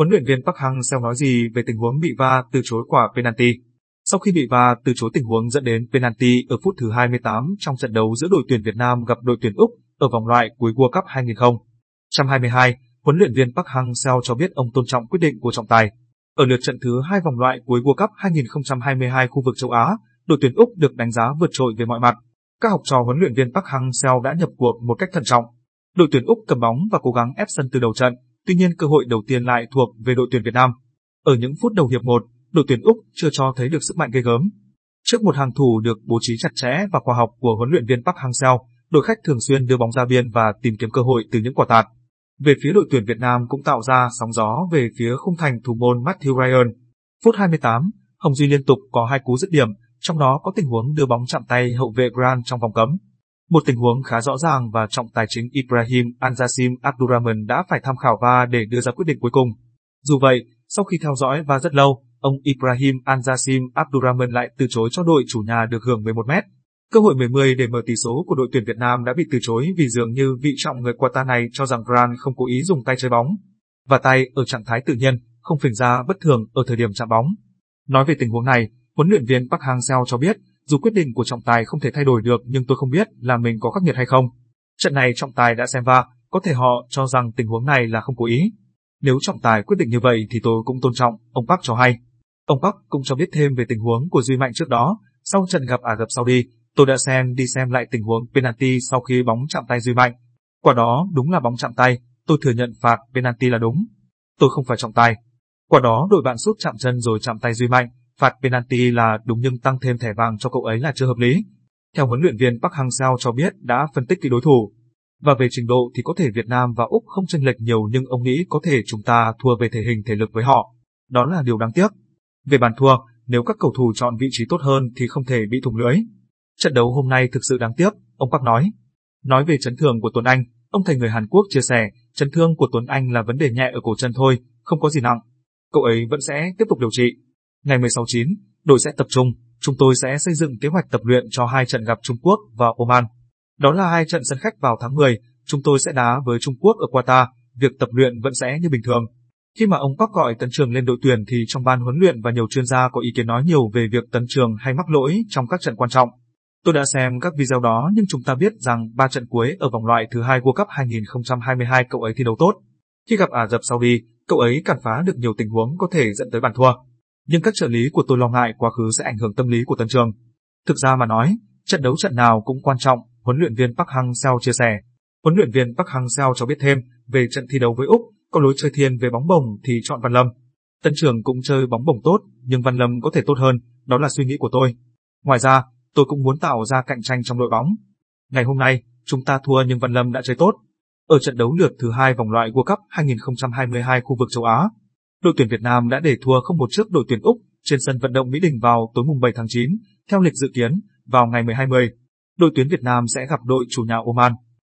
Huấn luyện viên Park Hang-seo nói gì về tình huống bị va từ chối quả penalty? Sau khi bị va từ chối tình huống dẫn đến penalty ở phút thứ 28 trong trận đấu giữa đội tuyển Việt Nam gặp đội tuyển Úc ở vòng loại cuối World Cup 2022, huấn luyện viên Park Hang-seo cho biết ông tôn trọng quyết định của trọng tài. Ở lượt trận thứ hai vòng loại cuối World Cup 2022 khu vực châu Á, đội tuyển Úc được đánh giá vượt trội về mọi mặt. Các học trò huấn luyện viên Park Hang-seo đã nhập cuộc một cách thận trọng. Đội tuyển Úc cầm bóng và cố gắng ép sân từ đầu trận, tuy nhiên cơ hội đầu tiên lại thuộc về đội tuyển Việt Nam. Ở những phút đầu hiệp 1, đội tuyển Úc chưa cho thấy được sức mạnh gây gớm. Trước một hàng thủ được bố trí chặt chẽ và khoa học của huấn luyện viên Park Hang-seo, đội khách thường xuyên đưa bóng ra biên và tìm kiếm cơ hội từ những quả tạt. Về phía đội tuyển Việt Nam cũng tạo ra sóng gió về phía khung thành thủ môn Matthew Ryan. Phút 28, Hồng Duy liên tục có hai cú dứt điểm, trong đó có tình huống đưa bóng chạm tay hậu vệ Grant trong vòng cấm. Một tình huống khá rõ ràng và trọng tài chính Ibrahim Anjasim Abdurrahman đã phải tham khảo VAR để đưa ra quyết định cuối cùng. Dù vậy, sau khi theo dõi VAR rất lâu, ông Ibrahim Anjasim Abdurrahman lại từ chối cho đội chủ nhà được hưởng 11 mét. Cơ hội 10-10 để mở tỷ số của đội tuyển Việt Nam đã bị từ chối vì dường như vị trọng người Qatar này cho rằng Grant không cố ý dùng tay chơi bóng, và tay ở trạng thái tự nhiên, không phình ra bất thường ở thời điểm chạm bóng. Nói về tình huống này, huấn luyện viên Park Hang-seo cho biết, dù quyết định của trọng tài không thể thay đổi được nhưng tôi không biết là mình có khắc nghiệt hay không. Trận này trọng tài đã xem va, có thể họ cho rằng tình huống này là không cố ý. Nếu trọng tài quyết định như vậy thì tôi cũng tôn trọng, ông Park cho hay. Ông Park cũng cho biết thêm về tình huống của Duy Mạnh trước đó, sau trận gặp Ả Rập Saudi, tôi đã xem đi xem lại tình huống penalty sau khi bóng chạm tay Duy Mạnh. Quả đó đúng là bóng chạm tay, tôi thừa nhận phạt penalty là đúng. Tôi không phải trọng tài. Quả đó đội bạn sút chạm chân rồi chạm tay Duy Mạnh, phạt penalty là đúng nhưng tăng thêm thẻ vàng cho cậu ấy là chưa hợp lý. Theo huấn luyện viên Park Hang-seo cho biết đã phân tích kỹ đối thủ. Và về trình độ thì có thể Việt Nam và Úc không chênh lệch nhiều nhưng ông nghĩ có thể chúng ta thua về thể hình thể lực với họ. Đó là điều đáng tiếc. Về bàn thua, nếu các cầu thủ chọn vị trí tốt hơn thì không thể bị thủng lưới. Trận đấu hôm nay thực sự đáng tiếc, ông Park nói. Nói về chấn thương của Tuấn Anh, ông thầy người Hàn Quốc chia sẻ, chấn thương của Tuấn Anh là vấn đề nhẹ ở cổ chân thôi, không có gì nặng. Cậu ấy vẫn sẽ tiếp tục điều trị. Ngày 16-9, đội sẽ tập trung, chúng tôi sẽ xây dựng kế hoạch tập luyện cho hai trận gặp Trung Quốc và Oman. Đó là hai trận sân khách vào tháng 10, chúng tôi sẽ đá với Trung Quốc ở Qatar, việc tập luyện vẫn sẽ như bình thường. Khi mà ông Park gọi Tấn Trường lên đội tuyển thì trong ban huấn luyện và nhiều chuyên gia có ý kiến nói nhiều về việc Tấn Trường hay mắc lỗi trong các trận quan trọng. Tôi đã xem các video đó nhưng chúng ta biết rằng ba trận cuối ở vòng loại thứ hai World Cup 2022 cậu ấy thi đấu tốt. Khi gặp Ả Rập Saudi, cậu ấy cản phá được nhiều tình huống có thể dẫn tới bàn thua. Nhưng các trợ lý của tôi lo ngại quá khứ sẽ ảnh hưởng tâm lý của Tân Trường. Thực ra mà nói, trận đấu trận nào cũng quan trọng, huấn luyện viên Park Hang-seo chia sẻ. Huấn luyện viên Park Hang-seo cho biết thêm về trận thi đấu với Úc, có lối chơi thiên về bóng bổng thì chọn Văn Lâm. Tân Trường cũng chơi bóng bổng tốt, nhưng Văn Lâm có thể tốt hơn, đó là suy nghĩ của tôi. Ngoài ra, tôi cũng muốn tạo ra cạnh tranh trong đội bóng. Ngày hôm nay, chúng ta thua nhưng Văn Lâm đã chơi tốt. Ở trận đấu lượt thứ hai vòng loại World Cup 2022 khu vực châu Á, đội tuyển Việt Nam đã để thua không một trước đội tuyển Úc trên sân vận động Mỹ Đình vào tối mùng 7 tháng 9, theo lịch dự kiến, vào ngày 12 10. Đội tuyển Việt Nam sẽ gặp đội chủ nhà Oman.